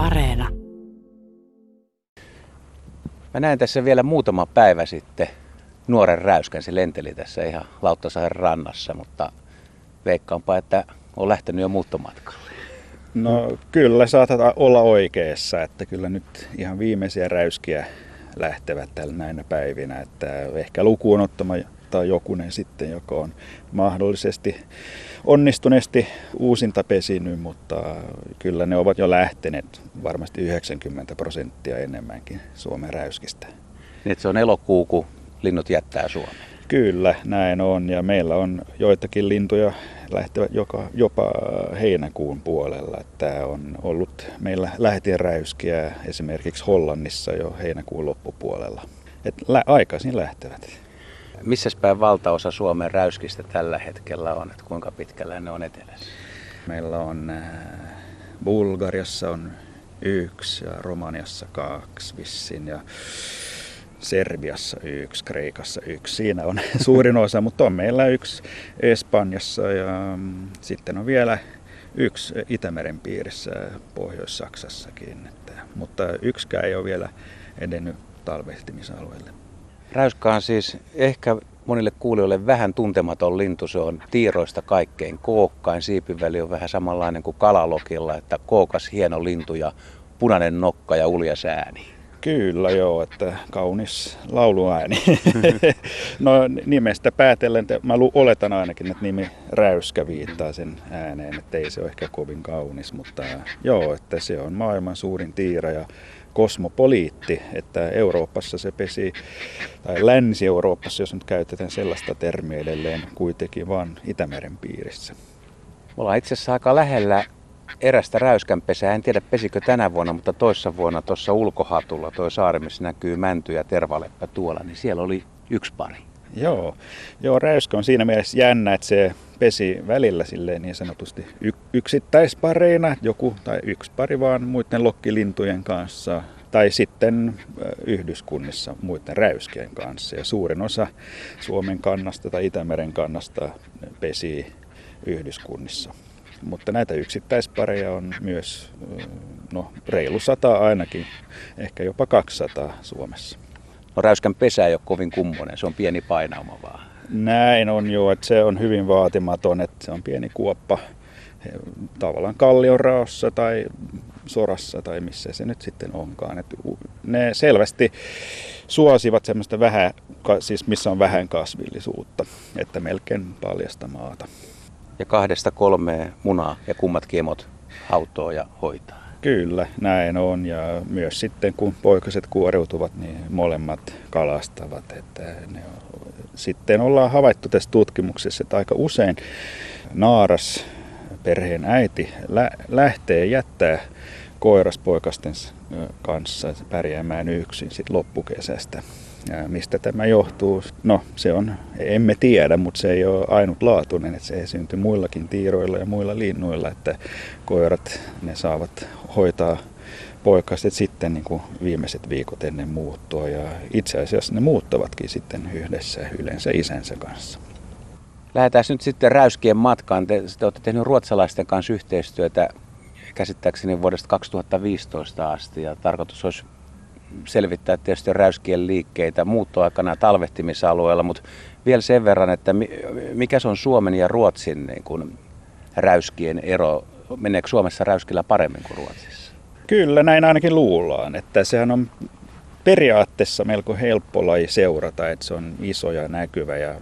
Areena. Mä näin tässä vielä muutama päivä sitten nuoren räyskän. Se lenteli tässä ihan Lauttasaaren rannassa, mutta veikkaanpa, että on lähtenyt jo muuttomatkalle. No kyllä saatat olla oikeassa, että kyllä nyt ihan viimeisiä räyskiä lähtevät tällä näinä päivinä. Että ehkä lukuun ottamatta jokunen sitten, joka on mahdollisesti onnistuneesti uusinta pesinyt, mutta kyllä ne ovat jo lähteneet varmasti 90 prosenttia enemmänkin Suomen räyskistä. Niin, että se on elokuu, kun linnut jättää Suomeen. Kyllä, näin on. Ja meillä on joitakin lintuja lähtevät joka, jopa heinäkuun puolella. Tämä on ollut meillä räyskiä esimerkiksi Hollannissa jo heinäkuun loppupuolella. Et lä- aikaisin lähtevät. Missä päin valtaosa Suomen räyskistä tällä hetkellä on? Että kuinka pitkällä ne on etelässä? Meillä on äh, Bulgariassa on yksi ja Romaniassa kaksi vissiin. Ja Serbiassa yksi, Kreikassa yksi. Siinä on suurin osa, mutta on meillä yksi Espanjassa ja mm, sitten on vielä yksi Itämeren piirissä Pohjois-Saksassakin. Että, mutta yksikään ei ole vielä edennyt talvehtimisalueelle. Räyskä on siis ehkä monille kuulijoille vähän tuntematon lintu. Se on tiiroista kaikkein kookkain. Siipiväli on vähän samanlainen kuin kalalokilla, että kookas hieno lintu ja punainen nokka ja uljas ääni. Kyllä joo, että kaunis lauluääni. no nimestä päätellen, mä oletan ainakin, että nimi Räyskä viittaa sen ääneen, että ei se ole ehkä kovin kaunis, mutta joo, että se on maailman suurin tiira ja kosmopoliitti, että Euroopassa se pesi, tai Länsi-Euroopassa, jos nyt käytetään sellaista termiä edelleen, kuitenkin vain Itämeren piirissä. Me ollaan itse asiassa aika lähellä erästä räyskänpesää. En tiedä pesikö tänä vuonna, mutta toissa vuonna tuossa ulkohatulla, tuo saari, missä näkyy mänty ja tervaleppä tuolla, niin siellä oli yksi pari. Joo, joo räyskä on siinä mielessä jännä, että se pesi välillä silleen niin sanotusti y- yksittäispareina, joku tai yksi pari vaan muiden lokkilintujen kanssa, tai sitten yhdyskunnissa muiden räyskien kanssa. Ja suurin osa Suomen kannasta tai Itämeren kannasta pesi yhdyskunnissa. Mutta näitä yksittäispareja on myös no, reilu sata ainakin, ehkä jopa 200 Suomessa. No räyskän pesä ei ole kovin kummonen, se on pieni painauma vaan. Näin on jo, että se on hyvin vaatimaton, että se on pieni kuoppa tavallaan kallion raossa tai sorassa tai missä se nyt sitten onkaan. Että ne selvästi suosivat semmoista vähän, siis missä on vähän kasvillisuutta, että melkein paljasta maata ja kahdesta kolmeen munaa ja kummat kiemot hautoo ja hoitaa. Kyllä, näin on. Ja myös sitten kun poikaset kuoriutuvat, niin molemmat kalastavat. Että ne on, sitten ollaan havaittu tässä tutkimuksessa, että aika usein naaras perheen äiti lä- lähtee jättää koiraspoikasten kanssa pärjäämään yksin sit loppukesästä. Ja mistä tämä johtuu? No se on, emme tiedä, mutta se ei ole ainutlaatuinen, että se esiintyy muillakin tiiroilla ja muilla linnuilla, että koirat ne saavat hoitaa poikaset sitten niin kuin viimeiset viikot ennen muuttoa ja itse asiassa ne muuttavatkin sitten yhdessä yleensä isänsä kanssa. Lähdetään nyt sitten räyskien matkaan. Te, te olette tehneet ruotsalaisten kanssa yhteistyötä käsittääkseni vuodesta 2015 asti ja tarkoitus olisi selvittää tietysti räyskien liikkeitä muuttoaikana talvehtimisalueella, mutta vielä sen verran, että mikä se on Suomen ja Ruotsin niin kuin räyskien ero? Meneekö Suomessa räyskillä paremmin kuin Ruotsissa? Kyllä, näin ainakin luullaan, että sehän on periaatteessa melko helppo laji seurata, että se on iso ja näkyvä ja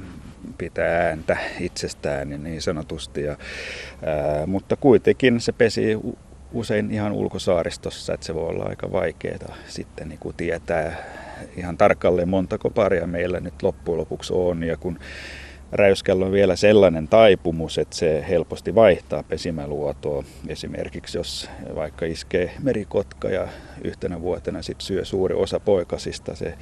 pitää ääntä itsestään niin sanotusti. Ja, ää, mutta kuitenkin se pesi usein ihan ulkosaaristossa, että se voi olla aika vaikeaa sitten niin kuin tietää ihan tarkalleen montako paria meillä nyt loppujen lopuksi on. Ja kun räyskällä on vielä sellainen taipumus, että se helposti vaihtaa pesimäluotoa. Esimerkiksi jos vaikka iskee merikotka ja yhtenä vuotena sit syö suuri osa poikasista, se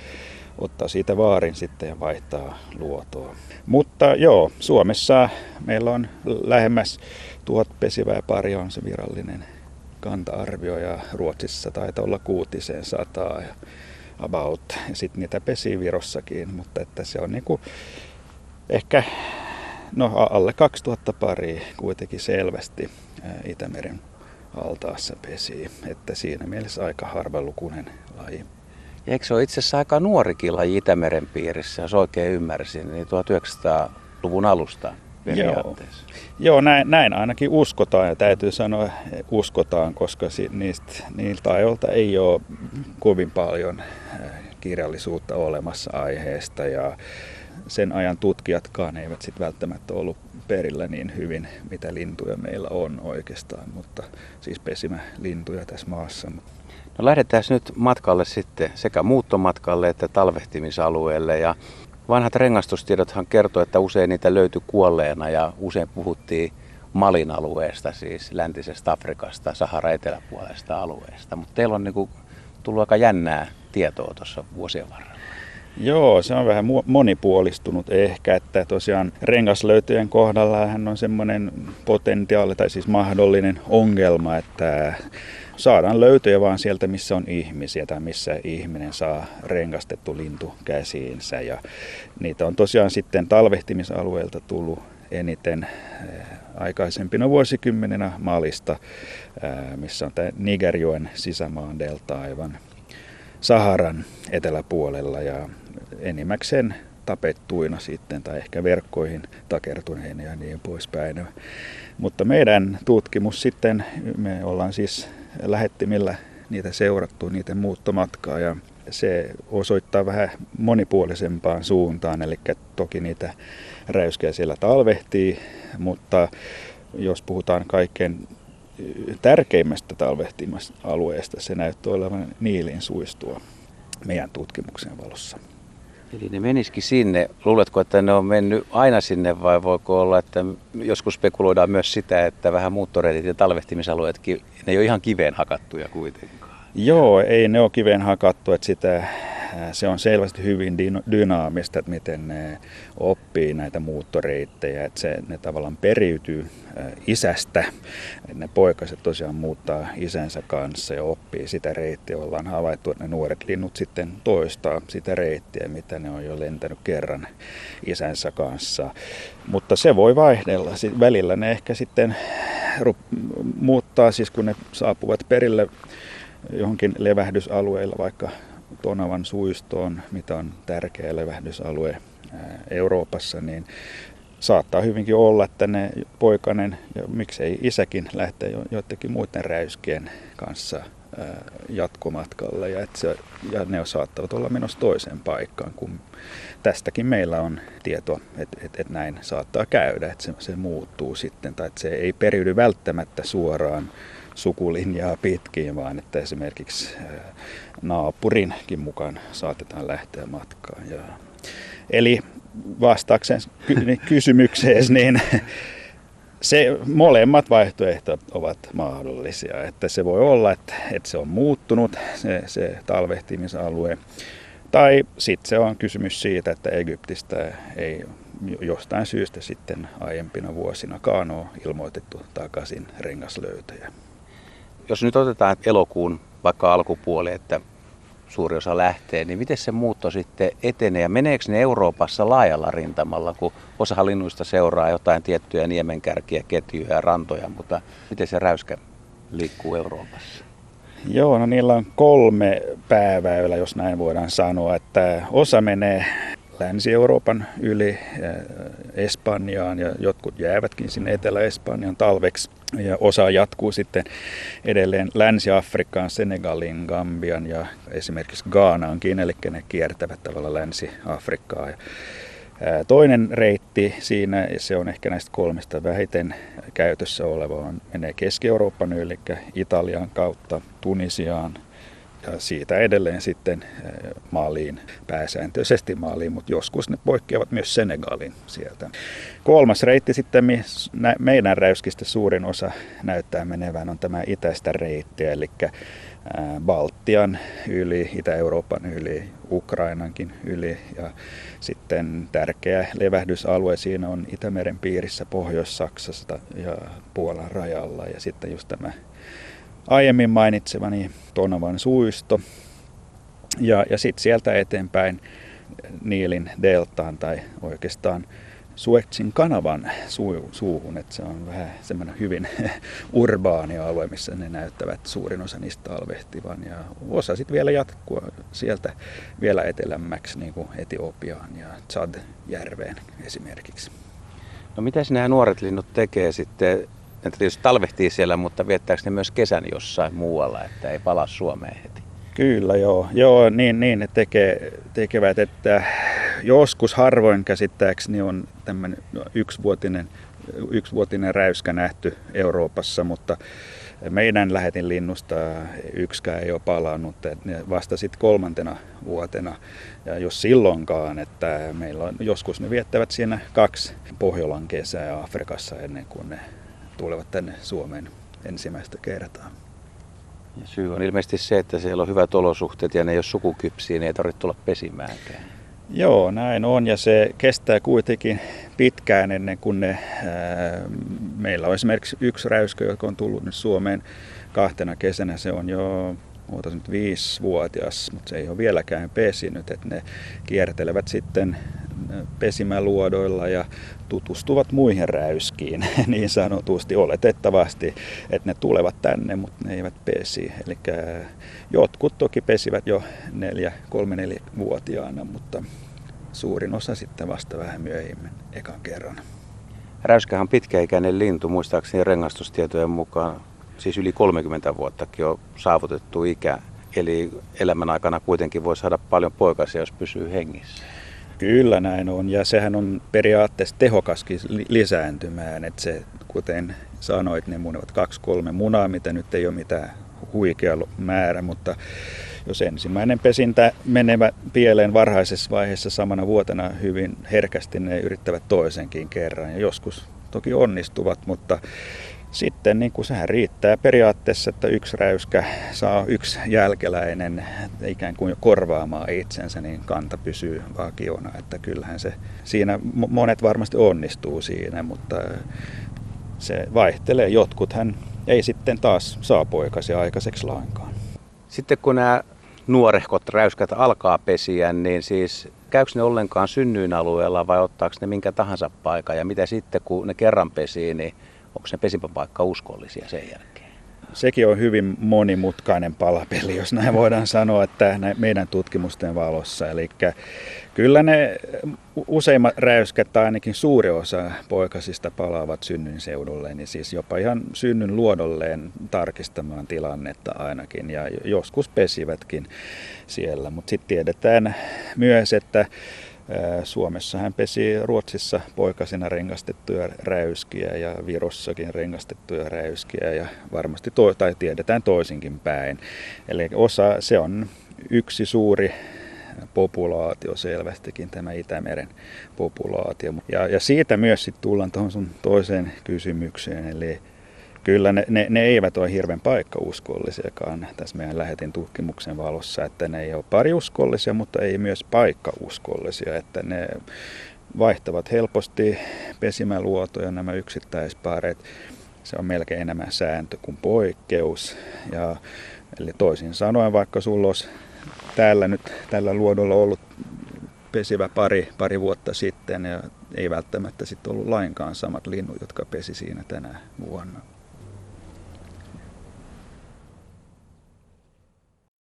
ottaa siitä vaarin sitten ja vaihtaa luotoa. Mutta joo, Suomessa meillä on lähemmäs tuhat pesivää paria on se virallinen kanta-arvio ja Ruotsissa taitaa olla kuutiseen sataa ja about. Ja sitten niitä pesi Virossakin, mutta että se on niinku ehkä no, alle 2000 pari kuitenkin selvästi Itämeren altaassa pesii. Että siinä mielessä aika harvalukuinen laji. Eikö se ole itse asiassa aika nuorikin laji Itämeren piirissä, jos oikein ymmärsin, niin 1900-luvun alusta periaatteessa. Joo, Joo näin, näin ainakin uskotaan ja täytyy sanoa uskotaan, koska niistä, niiltä ajoilta ei ole kovin paljon äh, kirjallisuutta olemassa aiheesta ja sen ajan tutkijatkaan eivät sitten välttämättä ollut perillä niin hyvin, mitä lintuja meillä on oikeastaan, mutta siis pesimä lintuja tässä maassa. No lähdetään nyt matkalle sitten sekä muuttomatkalle että talvehtimisalueelle ja vanhat rengastustiedothan kertoo, että usein niitä löytyi kuolleena ja usein puhuttiin Malin alueesta, siis läntisestä Afrikasta, Sahara eteläpuolesta alueesta. Mutta teillä on niinku tullut aika jännää tietoa tuossa vuosien varrella. Joo, se on vähän monipuolistunut ehkä, että tosiaan rengaslöytöjen kohdalla hän on semmoinen potentiaali tai siis mahdollinen ongelma, että saadaan löytöjä vaan sieltä, missä on ihmisiä tai missä ihminen saa rengastettu lintu käsiinsä. Ja niitä on tosiaan sitten talvehtimisalueelta tullut eniten eh, aikaisempina vuosikymmeninä Malista, eh, missä on tämä Nigerjoen sisämaan delta aivan Saharan eteläpuolella ja enimmäkseen tapettuina sitten tai ehkä verkkoihin takertuneina ja niin poispäin. Mutta meidän tutkimus sitten, me ollaan siis lähettimillä niitä seurattu, niiden muuttomatkaa ja se osoittaa vähän monipuolisempaan suuntaan, eli toki niitä räyskejä siellä talvehtii, mutta jos puhutaan kaikkein tärkeimmästä talvehtimasalueesta, se näyttää olevan Niilin suistua meidän tutkimuksen valossa. Eli ne menisikin sinne. Luuletko, että ne on mennyt aina sinne vai voiko olla, että joskus spekuloidaan myös sitä, että vähän muuttoreitit ja talvehtimisalueetkin, ne ei ole ihan kiveen hakattuja kuitenkaan? Joo, ei ne ole kiveen hakattu, että sitä se on selvästi hyvin dynaamista, että miten ne oppii näitä muuttoreittejä, että se, ne tavallaan periytyy isästä. Ne poikaset tosiaan muuttaa isänsä kanssa ja oppii sitä reittiä. Ollaan havaittu, että ne nuoret linnut sitten toistaa sitä reittiä, mitä ne on jo lentänyt kerran isänsä kanssa. Mutta se voi vaihdella. Välillä ne ehkä sitten muuttaa, siis kun ne saapuvat perille johonkin levähdysalueilla, vaikka Tonavan suistoon, mitä on tärkeä levähdysalue Euroopassa, niin saattaa hyvinkin olla, että ne poikainen ja miksei isäkin lähtee jo, joidenkin muiden räyskien kanssa jatkomatkalle. Ja, että se, ja ne saattavat olla menossa toiseen paikkaan, kun tästäkin meillä on tietoa, että, että, että näin saattaa käydä, että se, se muuttuu sitten tai että se ei periydy välttämättä suoraan sukulinjaa pitkin, vaan että esimerkiksi naapurinkin mukaan saatetaan lähteä matkaan. Ja, eli vastaakseen ky- kysymykseen, niin se molemmat vaihtoehdot ovat mahdollisia. Että se voi olla, että, että se on muuttunut, se, se talvehtimisalue, tai sitten se on kysymys siitä, että Egyptistä ei jostain syystä sitten aiempina vuosinakaan ole ilmoitettu takaisin rengaslöytöjä. Jos nyt otetaan elokuun vaikka alkupuoli, että suuri osa lähtee, niin miten se muutto sitten etenee ja meneekö ne Euroopassa laajalla rintamalla, kun osa linnuista seuraa jotain tiettyjä niemenkärkiä, ketjuja ja rantoja, mutta miten se räyskä liikkuu Euroopassa? Joo, no niillä on kolme pääväylä, jos näin voidaan sanoa, että osa menee Länsi-Euroopan yli Espanjaan ja jotkut jäävätkin sinne Etelä-Espanjan talveksi. Ja osa jatkuu sitten edelleen Länsi-Afrikkaan, Senegalin, Gambian ja esimerkiksi Gaanaankin, eli ne kiertävät tavallaan Länsi-Afrikkaa. Toinen reitti siinä, se on ehkä näistä kolmesta vähiten käytössä oleva, on, menee Keski-Euroopan yli, eli Italian kautta Tunisiaan, ja siitä edelleen sitten eh, maaliin, pääsääntöisesti maaliin, mutta joskus ne poikkeavat myös Senegalin sieltä. Kolmas reitti sitten, meidän räyskistä suurin osa näyttää menevän, on tämä itäistä reittiä, eli eh, Baltian yli, Itä-Euroopan yli, Ukrainankin yli ja sitten tärkeä levähdysalue siinä on Itämeren piirissä Pohjois-Saksasta ja Puolan rajalla ja sitten just tämä aiemmin mainitsemani Tonavan suisto. Ja, ja sitten sieltä eteenpäin Niilin deltaan tai oikeastaan Suetsin kanavan su- suuhun, että se on vähän semmoinen hyvin urbaani alue, missä ne näyttävät suurin osa niistä talvehtivan ja osa sitten vielä jatkua sieltä vielä etelämmäksi niin kuin Etiopiaan ja Chad-järveen esimerkiksi. No mitä nämä nuoret linnut tekee sitten, että tietysti talvehtii siellä, mutta viettääkö ne myös kesän jossain muualla, että ei palaa Suomeen heti? Kyllä joo, joo niin, niin ne tekee, tekevät, että joskus harvoin käsittääkseni on tämmöinen yksivuotinen, yksivuotinen räyskä nähty Euroopassa, mutta meidän lähetin linnusta yksikään ei ole palannut, ne vasta sitten kolmantena vuotena. Ja jos silloinkaan, että meillä on, joskus ne viettävät siinä kaksi Pohjolan kesää Afrikassa ennen kuin ne tulevat tänne Suomeen ensimmäistä kertaa. Ja syy on ilmeisesti se, että siellä on hyvät olosuhteet ja ne ei ole sukukypsiä, niin ei tarvitse tulla pesimäänkään. Joo, näin on ja se kestää kuitenkin pitkään ennen kuin ne, ää, meillä on esimerkiksi yksi räyskö, joka on tullut nyt Suomeen kahtena kesänä, se on jo ootas nyt viisivuotias, mutta se ei ole vieläkään pesinyt, että ne kiertelevät sitten pesimäluodoilla ja tutustuvat muihin räyskiin niin sanotusti oletettavasti, että ne tulevat tänne, mutta ne eivät pesi. Eli jotkut toki pesivät jo neljä, kolme neljä vuotiaana, mutta suurin osa sitten vasta vähän myöhemmin ekan kerran. Räyskähän on pitkäikäinen lintu, muistaakseni rengastustietojen mukaan siis yli 30 vuottakin on saavutettu ikä. Eli elämän aikana kuitenkin voi saada paljon poikasia, jos pysyy hengissä. Kyllä näin on, ja sehän on periaatteessa tehokaskin lisääntymään, että se, kuten sanoit, ne munevat kaksi kolme munaa, mitä nyt ei ole mitään huikea määrä, mutta jos ensimmäinen pesintä menevä pieleen varhaisessa vaiheessa samana vuotena hyvin herkästi, ne yrittävät toisenkin kerran, ja joskus toki onnistuvat, mutta sitten niin kuin sehän riittää periaatteessa, että yksi räyskä saa yksi jälkeläinen ikään kuin korvaamaan itsensä, niin kanta pysyy vakiona. Että kyllähän se siinä, monet varmasti onnistuu siinä, mutta se vaihtelee. Jotkuthan ei sitten taas saa poikasi aikaiseksi lainkaan. Sitten kun nämä nuorehkot räyskät alkaa pesiä, niin siis käykö ne ollenkaan synnyin alueella vai ottaako ne minkä tahansa paikan? Ja mitä sitten kun ne kerran pesii, niin onko ne pesimpäpaikka uskollisia sen jälkeen? Sekin on hyvin monimutkainen palapeli, jos näin voidaan sanoa, että meidän tutkimusten valossa. Eli kyllä ne useimmat räyskät tai ainakin suuri osa poikasista palaavat synnyn seudulle, niin siis jopa ihan synnyn luodolleen tarkistamaan tilannetta ainakin, ja joskus pesivätkin siellä. Mutta sitten tiedetään myös, että Suomessa hän pesi Ruotsissa poikasina rengastettuja räyskiä ja Virossakin rengastettuja räyskiä ja varmasti to, tai tiedetään toisinkin päin. Eli osa, se on yksi suuri populaatio selvästikin, tämä Itämeren populaatio. Ja, ja siitä myös sitten tullaan tuohon sun toiseen kysymykseen, eli kyllä ne, ne, ne eivät ole hirveän paikkauskollisiakaan tässä meidän lähetin tutkimuksen valossa, että ne ei ole pariuskollisia, mutta ei myös paikkauskollisia, että ne vaihtavat helposti pesimäluotoja nämä yksittäispareet. Se on melkein enemmän sääntö kuin poikkeus. Ja, eli toisin sanoen, vaikka sulla olisi täällä nyt tällä luodolla ollut pesivä pari, pari vuotta sitten ja ei välttämättä sitten ollut lainkaan samat linnut, jotka pesi siinä tänä vuonna.